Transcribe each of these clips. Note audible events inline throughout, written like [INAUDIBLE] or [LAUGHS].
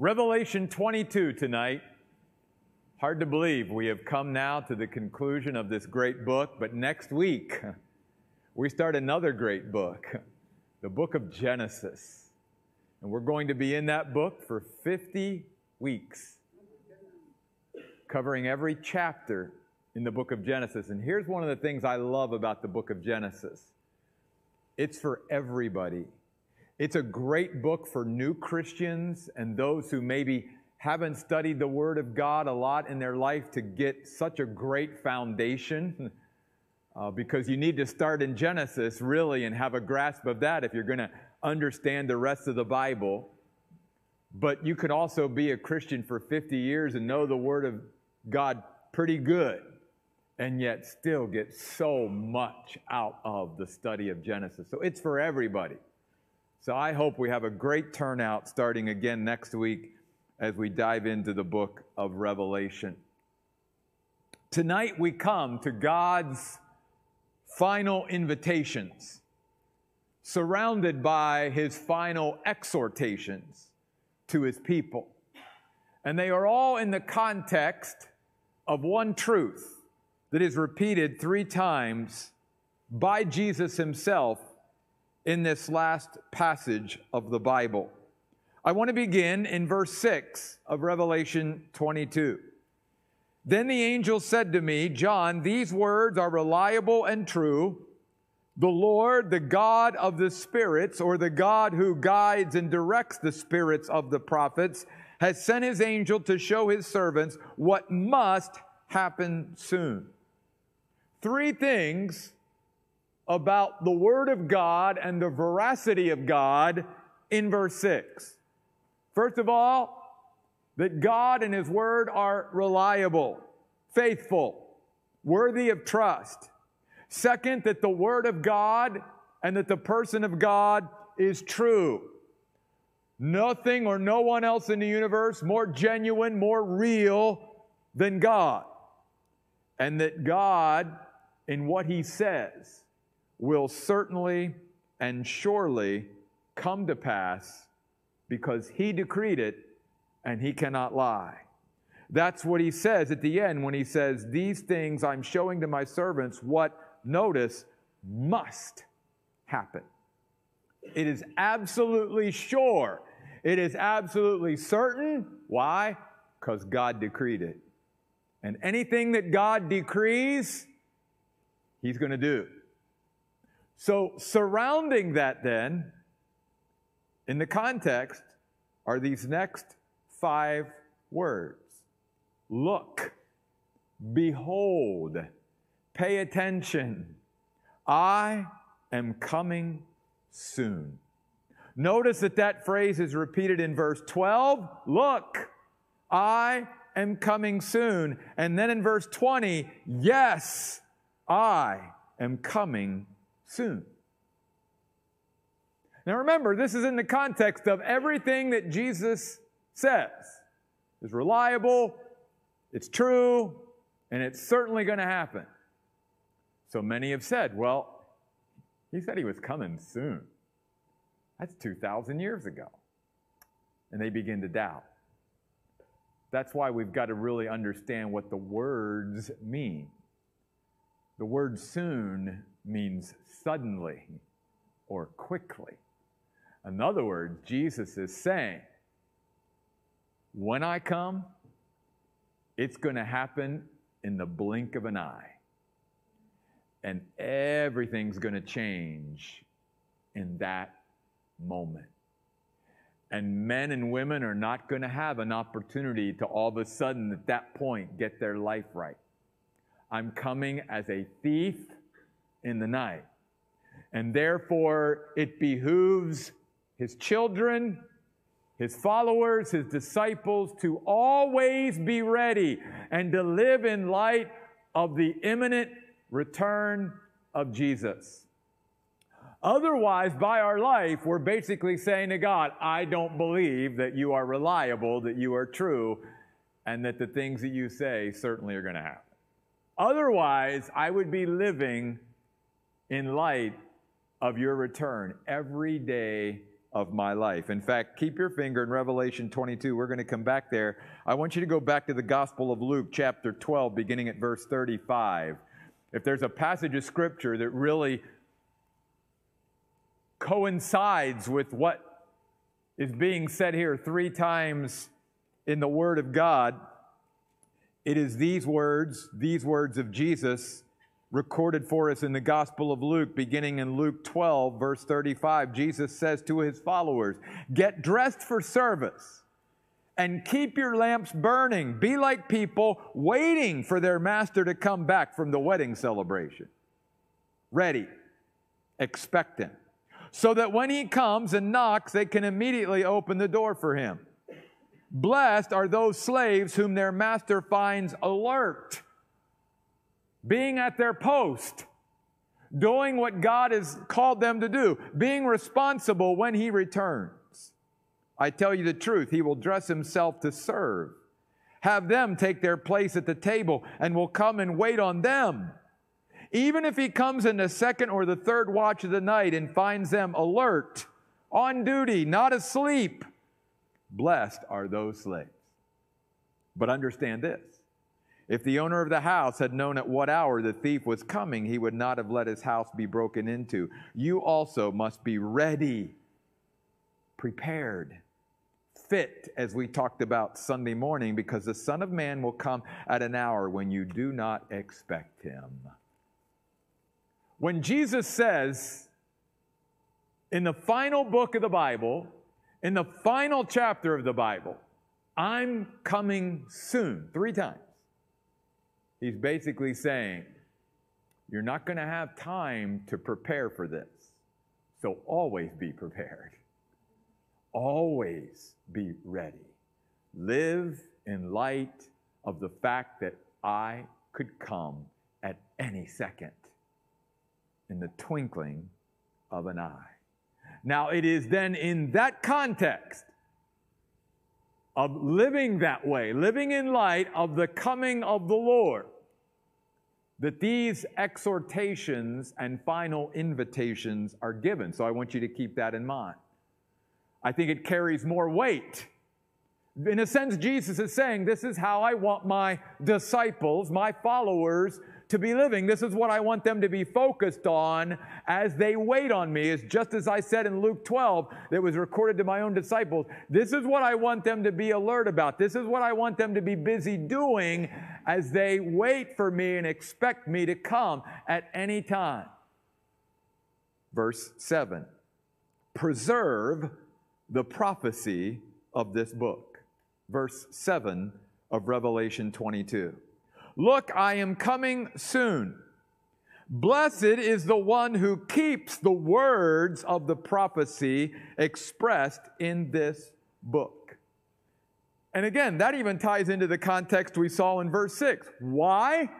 Revelation 22 tonight. Hard to believe we have come now to the conclusion of this great book, but next week [LAUGHS] we start another great book, [LAUGHS] the book of Genesis. And we're going to be in that book for 50 weeks, covering every chapter in the book of Genesis. And here's one of the things I love about the book of Genesis it's for everybody. It's a great book for new Christians and those who maybe haven't studied the Word of God a lot in their life to get such a great foundation. [LAUGHS] Uh, because you need to start in Genesis really and have a grasp of that if you're going to understand the rest of the Bible. But you could also be a Christian for 50 years and know the Word of God pretty good and yet still get so much out of the study of Genesis. So it's for everybody. So I hope we have a great turnout starting again next week as we dive into the book of Revelation. Tonight we come to God's final invitations, surrounded by his final exhortations to his people. And they are all in the context of one truth that is repeated three times by Jesus himself in this last passage of the Bible. I want to begin in verse 6 of Revelation 22. Then the angel said to me, John, these words are reliable and true. The Lord, the God of the spirits, or the God who guides and directs the spirits of the prophets, has sent his angel to show his servants what must happen soon. Three things about the Word of God and the veracity of God in verse 6. First of all, that God and His Word are reliable, faithful, worthy of trust. Second, that the Word of God and that the person of God is true. Nothing or no one else in the universe more genuine, more real than God. And that God, in what He says, will certainly and surely come to pass because He decreed it and he cannot lie. That's what he says at the end when he says, These things I'm showing to my servants what, notice, must happen. It is absolutely sure. It is absolutely certain. Why? Because God decreed it. And anything that God decrees, he's going to do. So, surrounding that, then, in the context, are these next five words look, behold, pay attention. I am coming soon. Notice that that phrase is repeated in verse 12. Look, I am coming soon. And then in verse 20, yes, I am coming soon. Now remember, this is in the context of everything that Jesus says is reliable, it's true, and it's certainly going to happen. So many have said, well, he said he was coming soon. That's 2,000 years ago. And they begin to doubt. That's why we've got to really understand what the words mean. The word soon means suddenly or quickly. In other words, Jesus is saying, when I come, it's going to happen in the blink of an eye. And everything's going to change in that moment. And men and women are not going to have an opportunity to all of a sudden at that point get their life right. I'm coming as a thief in the night. And therefore, it behooves his children his followers, his disciples, to always be ready and to live in light of the imminent return of Jesus. Otherwise, by our life, we're basically saying to God, I don't believe that you are reliable, that you are true, and that the things that you say certainly are going to happen. Otherwise, I would be living in light of your return every day of my life. In fact, keep your finger in Revelation 22. We're going to come back there. I want you to go back to the Gospel of Luke, chapter 12, beginning at verse 35. If there's a passage of Scripture that really coincides with what is being said here three times in the Word of God, it is these words, these words of Jesus recorded for us in the Gospel of Luke, beginning in Luke 12, verse 35. Jesus says to his followers, Get dressed for service and keep your lamps burning. Be like people waiting for their master to come back from the wedding celebration. Ready, expectant, so that when he comes and knocks, they can immediately open the door for him. Blessed are those slaves whom their master finds alert being at their post, doing what God has called them to do, being responsible when He returns. I tell you the truth, He will dress Himself to serve. Have them take their place at the table and will come and wait on them. Even if He comes in the second or the third watch of the night and finds them alert, on duty, not asleep, blessed are those slaves. But understand this if the owner of the house had known at what hour the thief was coming, he would not have let his house be broken into. You also must be ready, prepared, fit, as we talked about Sunday morning, because the Son of Man will come at an hour when you do not expect him. When Jesus says in the final book of the Bible, in the final chapter of the Bible, I'm coming soon, three times He's basically saying, You're not going to have time to prepare for this. So always be prepared. Always be ready. Live in light of the fact that I could come at any second in the twinkling of an eye. Now, it is then in that context of living that way, living in light of the coming of the Lord, that these exhortations and final invitations are given. So I want you to keep that in mind. I think it carries more weight. In a sense, Jesus is saying, This is how I want my disciples, my followers, to be living. This is what I want them to be focused on as they wait on me. Is just as I said in Luke 12 that was recorded to my own disciples. This is what I want them to be alert about. This is what I want them to be busy doing as they wait for me and expect me to come at any time. Verse 7 Preserve the prophecy of this book. Verse 7 of Revelation 22. Look, I am coming soon. Blessed is the one who keeps the words of the prophecy expressed in this book. And again, that even ties into the context we saw in verse 6. Why?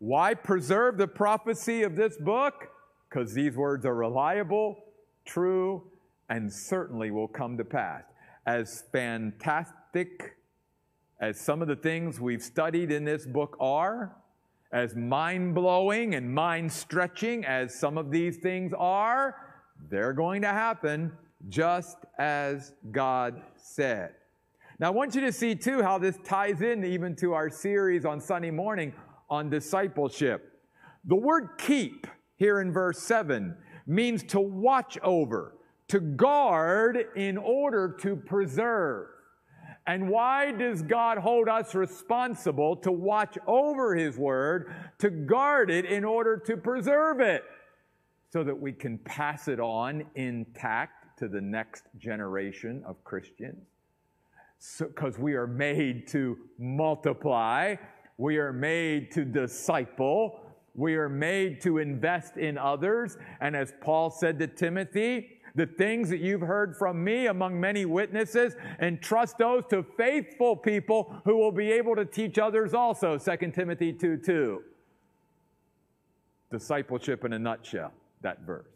Why preserve the prophecy of this book? Because these words are reliable, true, and certainly will come to pass. As fantastic as some of the things we've studied in this book are, as mind blowing and mind stretching as some of these things are, they're going to happen just as God said. Now, I want you to see too how this ties in even to our series on Sunday morning on discipleship. The word keep here in verse 7 means to watch over, to guard in order to preserve. And why does God hold us responsible to watch over His Word, to guard it in order to preserve it, so that we can pass it on intact to the next generation of Christians? Because so, we are made to multiply, we are made to disciple, we are made to invest in others. And as Paul said to Timothy, the things that you've heard from me among many witnesses, and trust those to faithful people who will be able to teach others also. 2 Timothy 2 2. Discipleship in a nutshell, that verse.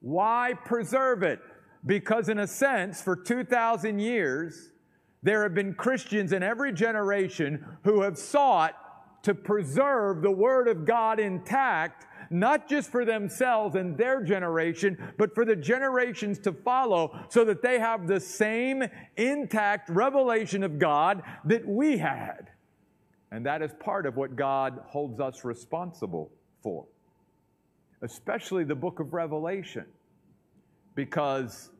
Why preserve it? Because, in a sense, for 2,000 years, there have been Christians in every generation who have sought to preserve the Word of God intact not just for themselves and their generation, but for the generations to follow, so that they have the same intact revelation of God that we had. And that is part of what God holds us responsible for, especially the book of Revelation, because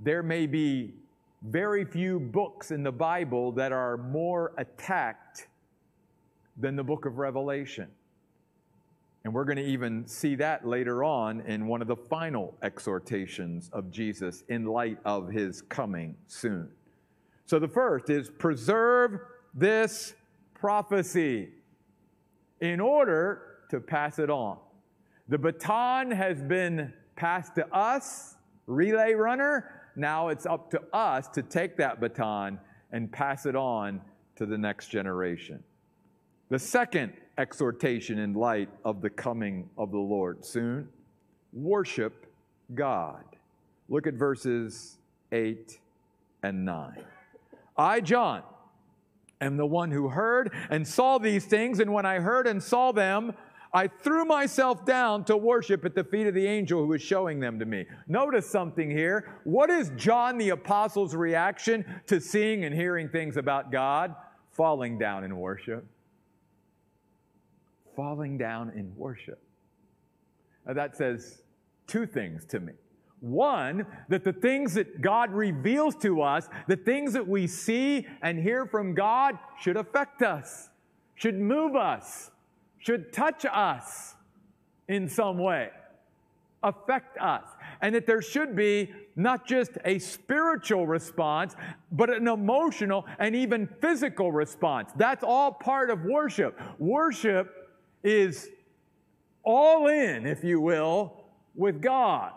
there may be very few books in the Bible that are more attacked than the book of Revelation. And we're going to even see that later on in one of the final exhortations of Jesus in light of his coming soon. So the first is preserve this prophecy in order to pass it on. The baton has been passed to us, relay runner. Now it's up to us to take that baton and pass it on to the next generation. The second exhortation in light of the coming of the Lord soon worship God. Look at verses 8 and 9. I, John, am the one who heard and saw these things, and when I heard and saw them, I threw myself down to worship at the feet of the angel who was showing them to me. Notice something here. What is John the Apostle's reaction to seeing and hearing things about God? Falling down in worship. Falling down in worship. Now that says two things to me. One, that the things that God reveals to us, the things that we see and hear from God, should affect us, should move us, should touch us in some way, affect us. And that there should be not just a spiritual response, but an emotional and even physical response. That's all part of worship. Worship is all in, if you will, with God.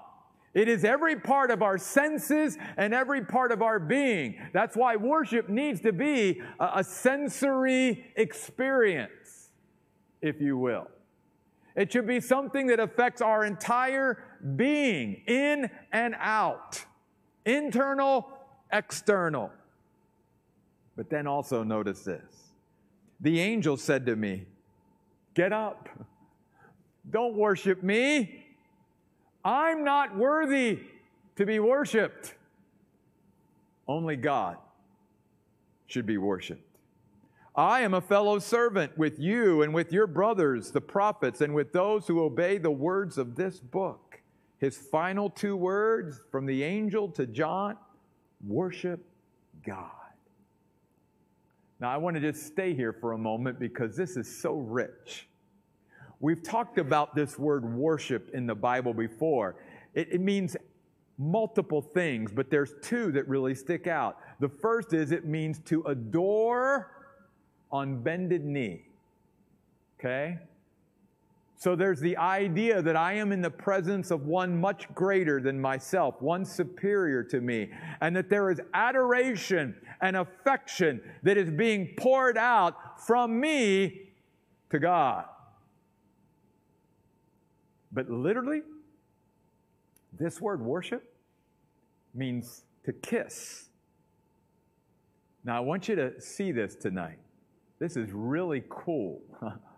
It is every part of our senses and every part of our being. That's why worship needs to be a, sensory experience, if you will. It should be something that affects our entire being, in and out, internal, external. But then also notice this the angel said to me, Get up, don't worship me. I'm not worthy to be worshiped. Only God should be worshiped. I am a fellow servant with you and with your brothers, the prophets, and with those who obey the words of this book. His final two words from the angel to John worship God. Now, I want to just stay here for a moment because this is so rich. We've talked about this word worship in the Bible before. It, it, means multiple things, but there's two that really stick out. The first is it means to adore on bended knee. Okay? So there's the idea that I am in the presence of one much greater than myself, one superior to me, and that there is adoration and affection that is being poured out from me to God. But literally, this word worship means to kiss. Now, I want you to see this tonight. This is really cool. [LAUGHS]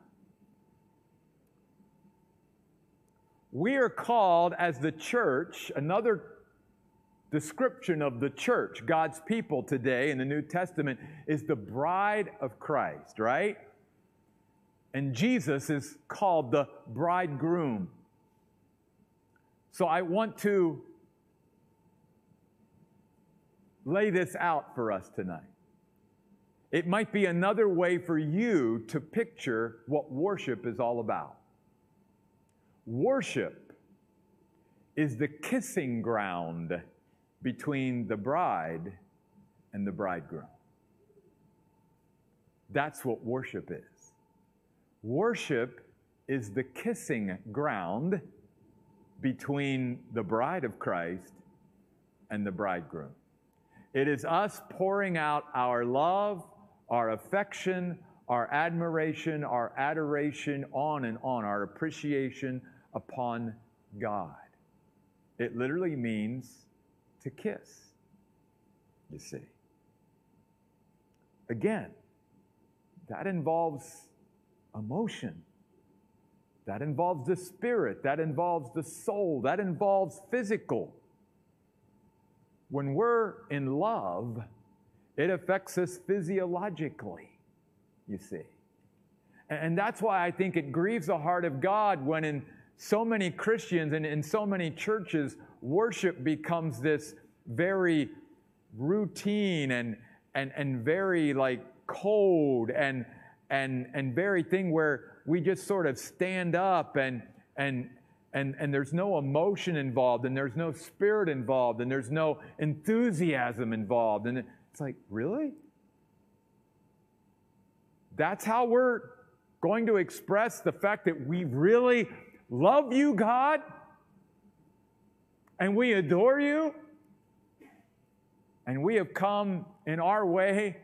we are called as the church, another description of the church, God's people today in the New Testament, is the bride of Christ, right? And Jesus is called the bridegroom. So I want to lay this out for us tonight. It might be another way for you to picture what worship is all about. Worship is the kissing ground between the bride and the bridegroom. That's what worship is. Worship is the kissing ground between the bride of Christ and the bridegroom. It is us pouring out our love, our affection, our admiration, our adoration, on and on, our appreciation upon God. It literally means to kiss, you see. Again, that involves emotion, That involves the spirit, that involves the soul, that involves physical. When we're in love, it affects us physiologically, you see. And that's why I think it grieves the heart of God when in so many Christians and in so many churches, worship becomes this very routine and, and, and very like cold and, and, and very thing where we just sort of stand up and, and, and, and there's no emotion involved and there's no spirit involved and there's no enthusiasm involved. And it's like, really? That's how we're going to express the fact that we really love you, God, and we adore you, and we have come in our way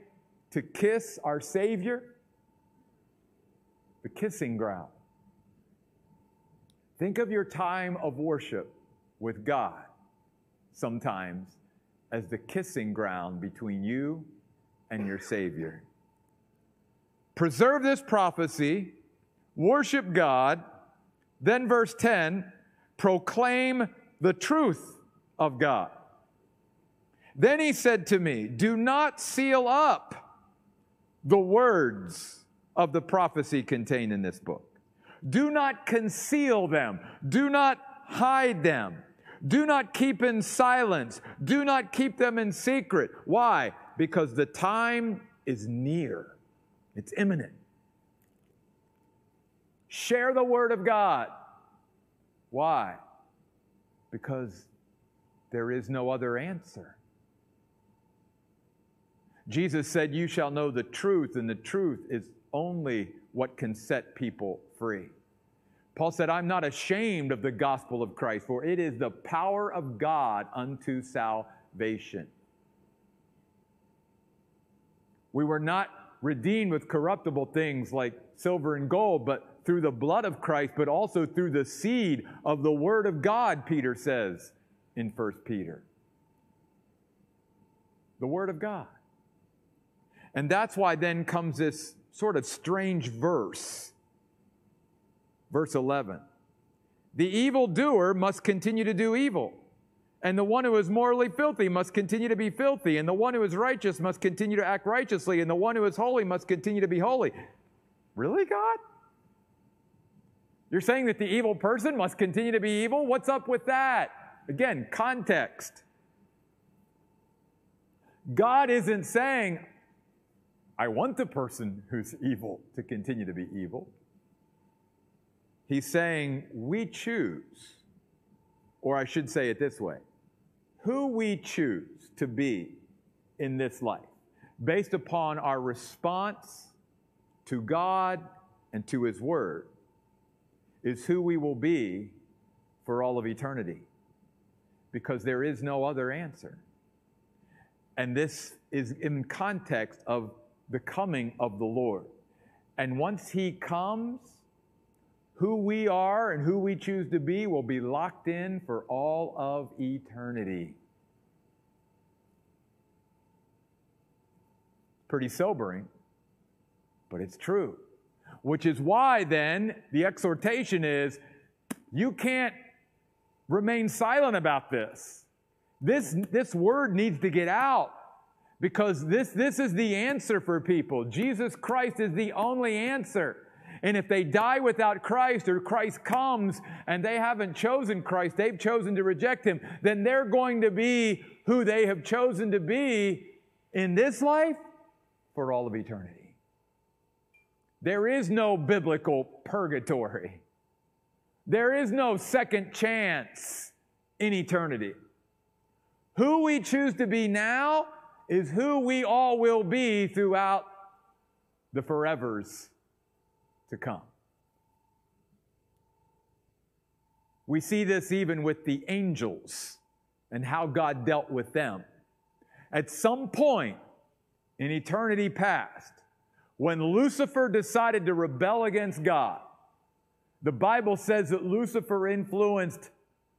to kiss our Savior, the kissing ground. Think of your time of worship with God sometimes as the kissing ground between you and your Savior. Preserve this prophecy, worship God, then, verse 10 proclaim the truth of God. Then he said to me, Do not seal up the words of the prophecy contained in this book. Do not conceal them. Do not hide them. Do not keep in silence. Do not keep them in secret. Why? Because the time is near, it's imminent. Share the word of God. Why? Because there is no other answer. Jesus said, You shall know the truth, and the truth is only what can set people free. Paul said, I'm not ashamed of the gospel of Christ, for it is the power of God unto salvation. We were not redeemed with corruptible things like silver and gold, but through the blood of Christ, but also through the seed of the Word of God, Peter says in 1 Peter. The Word of God. And that's why then comes this sort of strange verse. Verse 11. The evildoer must continue to do evil, and the one who is morally filthy must continue to be filthy, and the one who is righteous must continue to act righteously, and the one who is holy must continue to be holy. Really, God? You're saying that the evil person must continue to be evil? What's up with that? Again, context. God isn't saying, I want the person who's evil to continue to be evil. He's saying, we choose, or I should say it this way who we choose to be in this life, based upon our response to God and to His Word is who we will be for all of eternity because there is no other answer. And this is in context of the coming of the Lord. And once He comes, who we are and who we choose to be will be locked in for all of eternity. Pretty sobering, but it's true. Which is why then the exhortation is you can't remain silent about this. This, this word needs to get out because this, this is the answer for people. Jesus Christ is the only answer. And if they die without Christ or Christ comes and they haven't chosen Christ, they've chosen to reject Him, then they're going to be who they have chosen to be in this life for all of eternity. There is no biblical purgatory. There is no second chance in eternity. Who we choose to be now is who we all will be throughout the forevers to come. We see this even with the angels and how God dealt with them. At some point in eternity past, when Lucifer decided to rebel against God, the Bible says that Lucifer influenced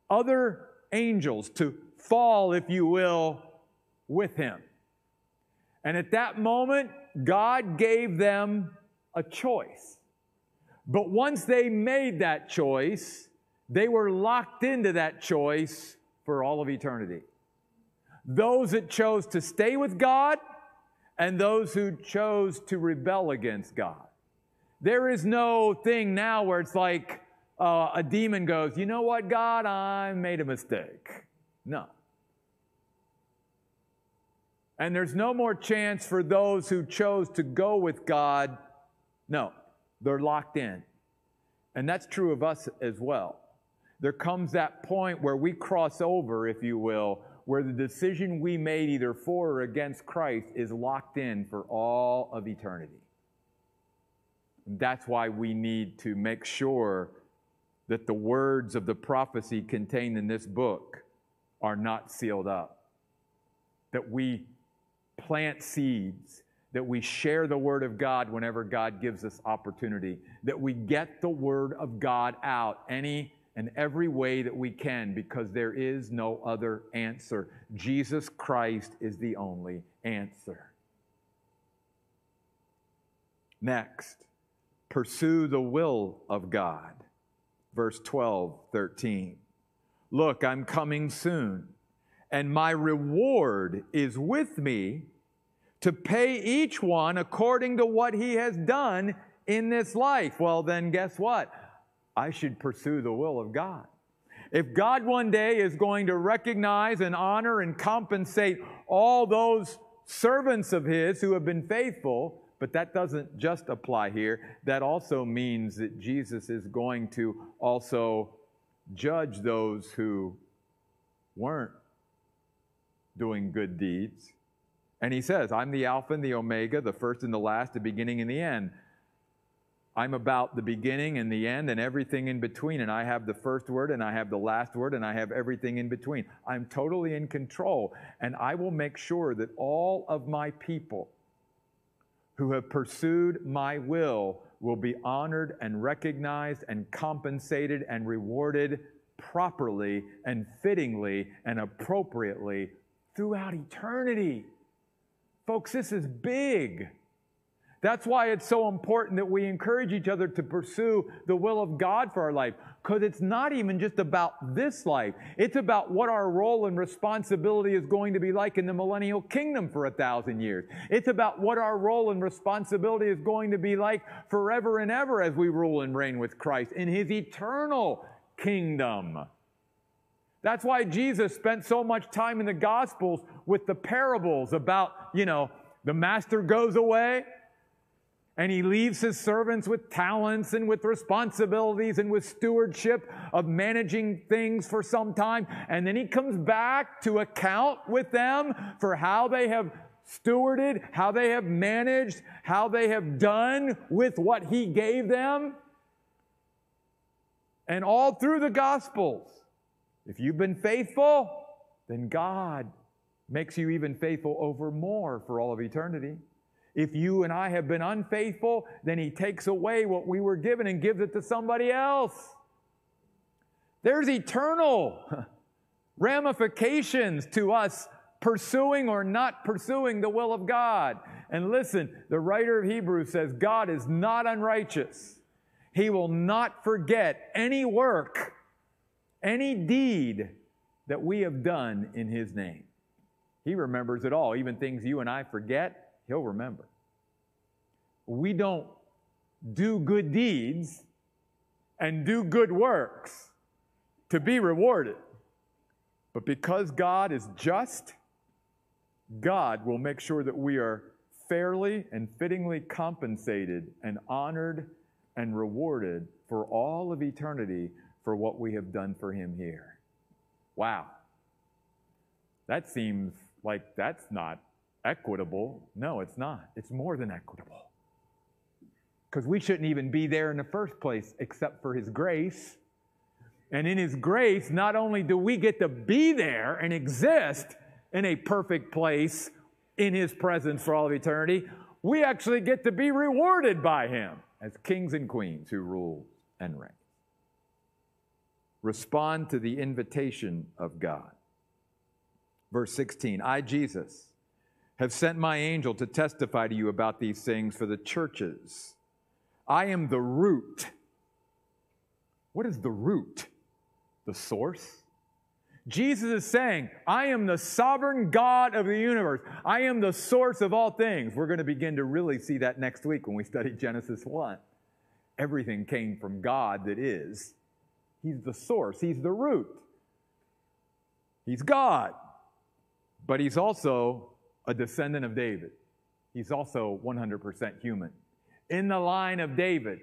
other angels to fall, if you will, with him. And at that moment, God gave them a choice. But once they made that choice, they were locked into that choice for all of eternity. Those that chose to stay with God and those who chose to rebel against God. There is no thing now where it's like uh, a demon goes, You know what, God, I made a mistake. No. And there's no more chance for those who chose to go with God. No, they're locked in. And that's true of us as well. There comes that point where we cross over, if you will, where the decision we made either for or against Christ is locked in for all of eternity. That's why we need to make sure that the words of the prophecy contained in this book are not sealed up. That we plant seeds, that we share the Word of God whenever God gives us opportunity, that we get the Word of God out any and every way that we can because there is no other answer. Jesus Christ is the only answer. Next, pursue the will of God. Verse 12, 13. Look, I'm coming soon, and my reward is with me to pay each one according to what he has done in this life. Well, then, guess what? I should pursue the will of God. If God one day is going to recognize and honor and compensate all those servants of His who have been faithful, but that doesn't just apply here, that also means that Jesus is going to also judge those who weren't doing good deeds. And he says, I'm the Alpha and the Omega, the first and the last, the beginning and the end. I'm about the beginning and the end and everything in between. And I have the first word and I have the last word and I have everything in between. I'm totally in control. And I will make sure that all of my people who have pursued my will will be honored and recognized and compensated and rewarded properly and fittingly and appropriately throughout eternity. Folks, this is big. That's why it's so important that we encourage each other to pursue the will of God for our life. Because it's not even just about this life. It's about what our role and responsibility is going to be like in the millennial kingdom for a thousand years. It's about what our role and responsibility is going to be like forever and ever as we rule and reign with Christ in his eternal kingdom. That's why Jesus spent so much time in the Gospels with the parables about, you know, the master goes away, and he leaves his servants with talents and with responsibilities and with stewardship of managing things for some time. And then he comes back to account with them for how they have stewarded, how they have managed, how they have done with what he gave them. And all through the Gospels, if you've been faithful, then God makes you even faithful over more for all of eternity. If you and I have been unfaithful, then He takes away what we were given and gives it to somebody else. There's eternal [LAUGHS] ramifications to us pursuing or not pursuing the will of God. And listen, the writer of Hebrews says God is not unrighteous. He will not forget any work, any deed that we have done in His name. He remembers it all, even things you and I forget He'll remember. We don't do good deeds and do good works to be rewarded. But because God is just, God will make sure that we are fairly and fittingly compensated and honored and rewarded for all of eternity for what we have done for Him here. Wow. That seems like that's not equitable. No, it's not. It's more than equitable. Because we shouldn't even be there in the first place except for His grace. And in His grace, not only do we get to be there and exist in a perfect place in His presence for all of eternity, we actually get to be rewarded by Him as kings and queens who rule and reign. Respond to the invitation of God. Verse 16 I, Jesus, have sent my angel to testify to you about these things for the churches. I am the root What is the root? The source? Jesus is saying, I am the sovereign God of the universe. I am the source of all things. We're going to begin to really see that next week when we study Genesis 1. Everything came from God that is. He's the source, He's the root. He's God, but He's also a descendant of David. He's also 100% human. In the line of David,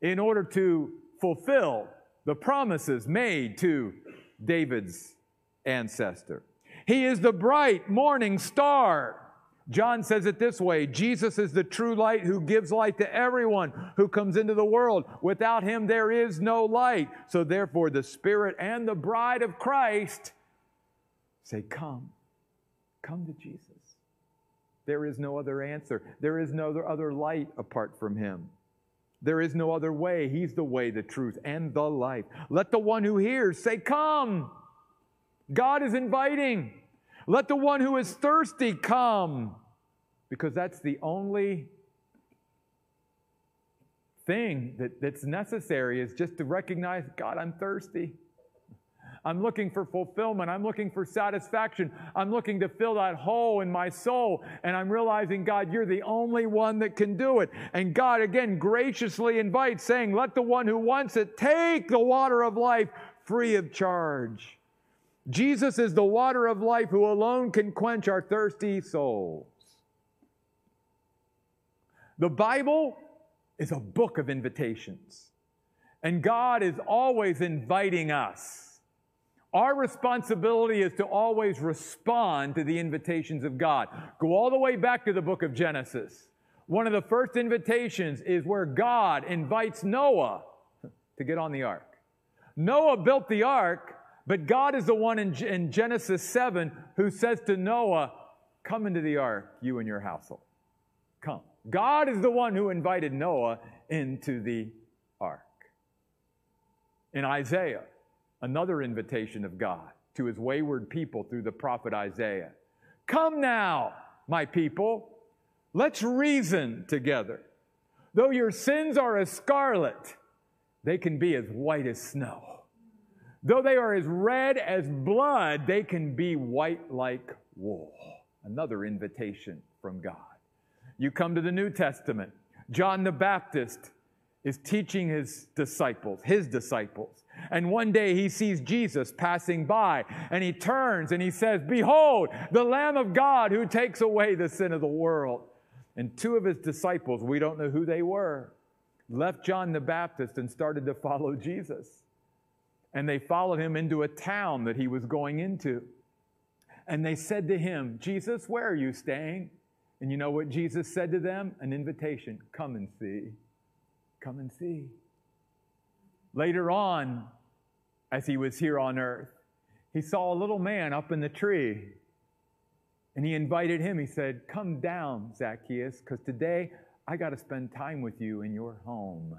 in order to fulfill the promises made to David's ancestor. He is the bright morning star. John says it this way Jesus is the true light who gives light to everyone who comes into the world. Without him, there is no light. So, therefore, the Spirit and the bride of Christ say, Come, come to Jesus. There is no other answer, there is no other light apart from him. There is no other way. He's the way, the truth, and the life. Let the one who hears say, Come. God is inviting. Let the one who is thirsty come. Because that's the only thing that, that's necessary is just to recognize God, I'm thirsty. I'm looking for fulfillment. I'm looking for satisfaction. I'm looking to fill that hole in my soul. And I'm realizing, God, you're the only one that can do it. And God, again, graciously invites, saying, Let the one who wants it take the water of life free of charge. Jesus is the water of life who alone can quench our thirsty souls. The Bible is a book of invitations, and God is always inviting us. Our responsibility is to always respond to the invitations of God. Go all the way back to the book of Genesis. One of the first invitations is where God invites Noah to get on the ark. Noah built the ark, but God is the one in, in Genesis 7 who says to Noah, Come into the ark, you and your household. Come. God is the one who invited Noah into the ark. In Isaiah, another invitation of God to his wayward people through the prophet Isaiah. Come now, my people, let's reason together. Though your sins are as scarlet, they can be as white as snow. Though they are as red as blood, they can be white like wool. Another invitation from God. You come to the New Testament. John the Baptist is teaching his disciples, his disciples. And one day he sees Jesus passing by and he turns and he says, Behold, the Lamb of God who takes away the sin of the world. And two of his disciples, we don't know who they were, left John the Baptist and started to follow Jesus. And they followed him into a town that he was going into. And they said to him, Jesus, where are you staying? And you know what Jesus said to them? An invitation come and see. Come and see. Later on, as he was here on earth, he saw a little man up in the tree. And he invited him. He said, Come down, Zacchaeus, because today I got to spend time with you in your home.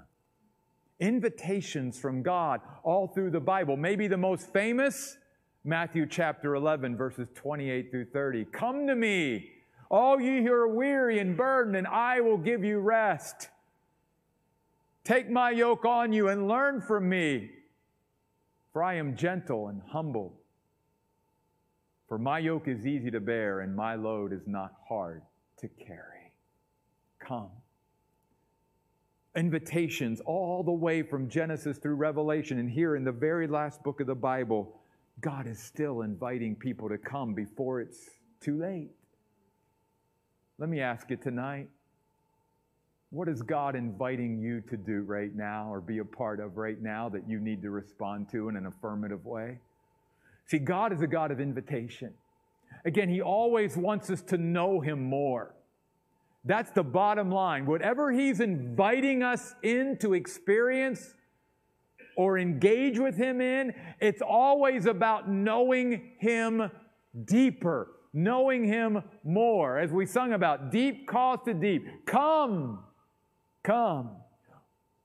Invitations from God all through the Bible. Maybe the most famous, Matthew chapter 11, verses 28 through 30. Come to me, all ye who are weary and burdened, and I will give you rest. Take my yoke on you and learn from me, for I am gentle and humble. For my yoke is easy to bear, and my load is not hard to carry. Come. Invitations all the way from Genesis through Revelation, and here in the very last book of the Bible, God is still inviting people to come before it's too late. Let me ask you tonight what is God inviting you to do right now or be a part of right now that you need to respond to in an affirmative way? See, God is a God of invitation. Again, He always wants us to know Him more. That's the bottom line. Whatever He's inviting us in to experience or engage with Him in, it's always about knowing Him deeper, knowing Him more. As we sung about, deep calls to deep. Come, Come.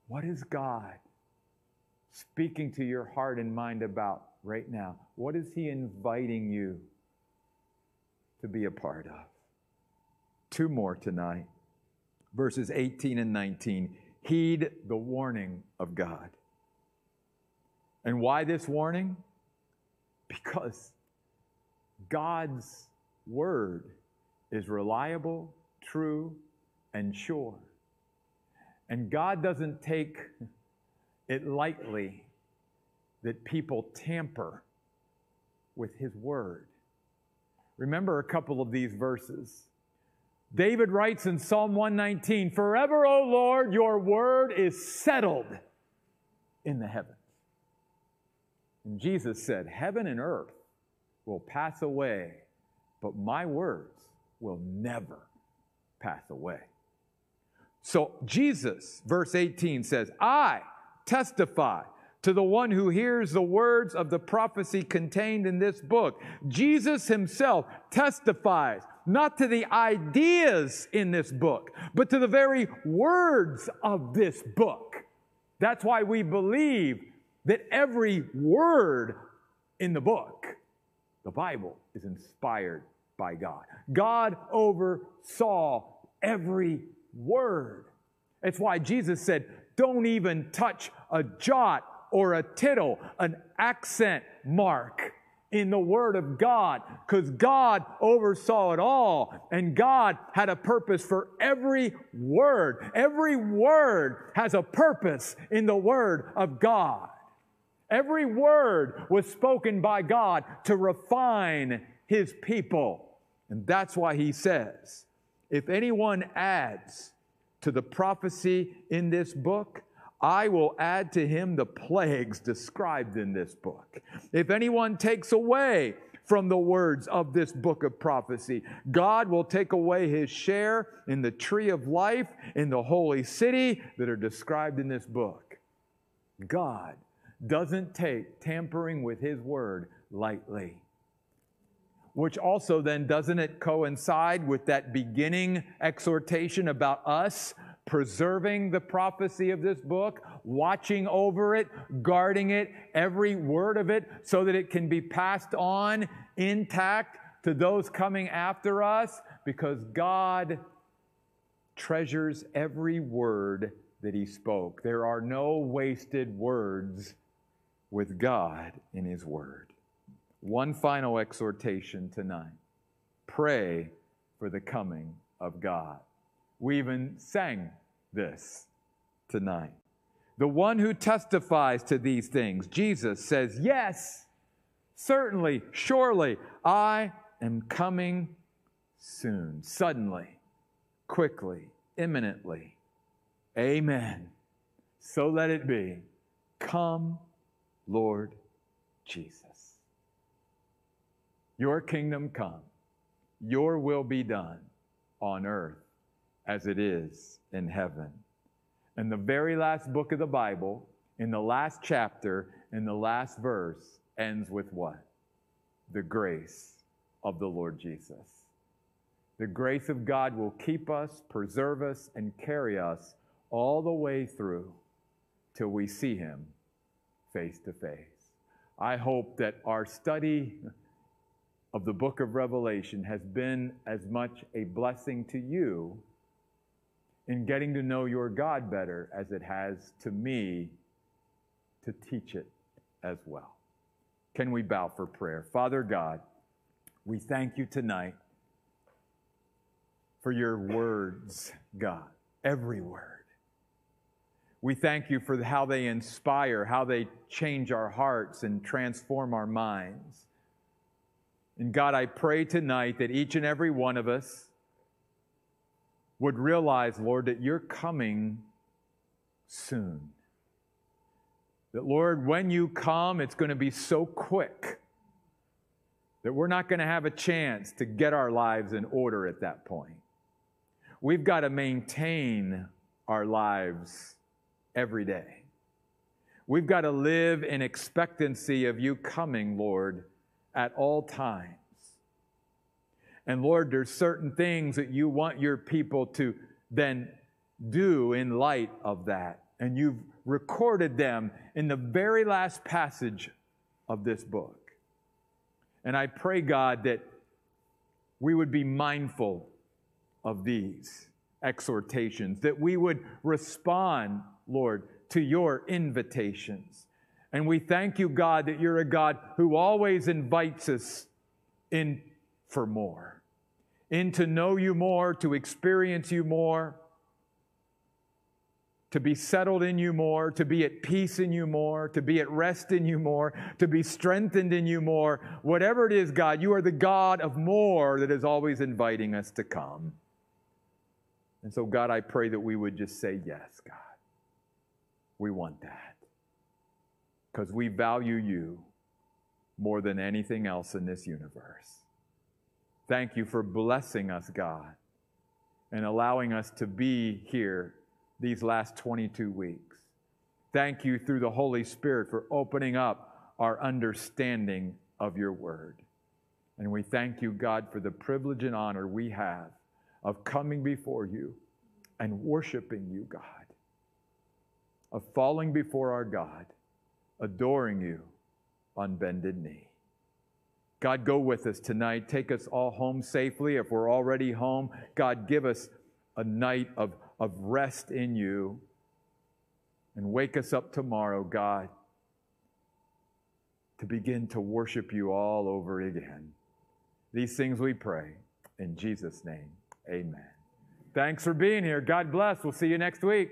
What is God speaking to your heart and mind about right now? What is He inviting you to be a part of? Two more tonight. Verses 18 and 19. Heed the warning of God. And why this warning? Because God's word is reliable, true, and sure. And God doesn't take it lightly that people tamper with his word. Remember a couple of these verses. David writes in Psalm 119 Forever, O Lord, your word is settled in the heavens. And Jesus said, Heaven and earth will pass away, but my words will never pass away. So Jesus, verse 18 says, I testify to the one who hears the words of the prophecy contained in this book. Jesus himself testifies not to the ideas in this book, but to the very words of this book. That's why we believe that every word in the book, the Bible, is inspired by God. God oversaw every word. It's why Jesus said, Don't even touch a jot or a tittle, an accent mark in the Word of God, because God oversaw it all, and God had a purpose for every word. Every word has a purpose in the Word of God. Every word was spoken by God to refine His people. And that's why He says, if anyone adds to the prophecy in this book, I will add to him the plagues described in this book. If anyone takes away from the words of this book of prophecy, God will take away his share in the tree of life in the holy city that are described in this book. God doesn't take tampering with his word lightly. Which also then doesn't it coincide with that beginning exhortation about us preserving the prophecy of this book, watching over it, guarding it, every word of it, so that it can be passed on intact to those coming after us, because God treasures every word that He spoke. There are no wasted words with God in His Word. One final exhortation tonight pray for the coming of God. We even sang this tonight. The one who testifies to these things, Jesus says, Yes, certainly, surely, I am coming soon, suddenly, quickly, imminently. Amen. So let it be. Come, Lord Jesus. Your kingdom come, your will be done on earth as it is in heaven. And the very last book of the Bible, in the last chapter, in the last verse, ends with what? The grace of the Lord Jesus. The grace of God will keep us, preserve us, and carry us all the way through till we see Him face to face. I hope that our study of the book of Revelation has been as much a blessing to you in getting to know your God better as it has to me to teach it as well. Can we bow for prayer? Father God, we thank you tonight for your words, God, every word. We thank you for how they inspire, how they change our hearts and transform our minds. And God, I pray tonight that each and every one of us would realize, Lord, that you're coming soon. That, Lord, when you come, it's going to be so quick that we're not going to have a chance to get our lives in order at that point. We've got to maintain our lives every day. We've got to live in expectancy of you coming, Lord, at all times. And Lord, there's certain things that you want your people to then do in light of that. And you've recorded them in the very last passage of this book. And I pray, God, that we would be mindful of these exhortations, that we would respond, Lord, to your invitations. And we thank you, God, that you're a God who always invites us in for more, in to know you more, to experience you more, to be settled in you more, to be at peace in you more, to be at rest in you more, to be strengthened in you more. Whatever it is, God, you are the God of more that is always inviting us to come. And so, God, I pray that we would just say, Yes, God. We want that. Because we value you more than anything else in this universe. Thank you for blessing us, God, and allowing us to be here these last 22 weeks. Thank you through the Holy Spirit for opening up our understanding of your word. And we thank you, God, for the privilege and honor we have of coming before you and worshiping you, God, of falling before our God, adoring you on bended knee. God, go with us tonight. Take us all home safely. If we're already home, God, give us a night of, of rest in you. And wake us up tomorrow, God, to begin to worship you all over again. These things we pray. In Jesus' name, amen. Thanks for being here. God bless. We'll see you next week.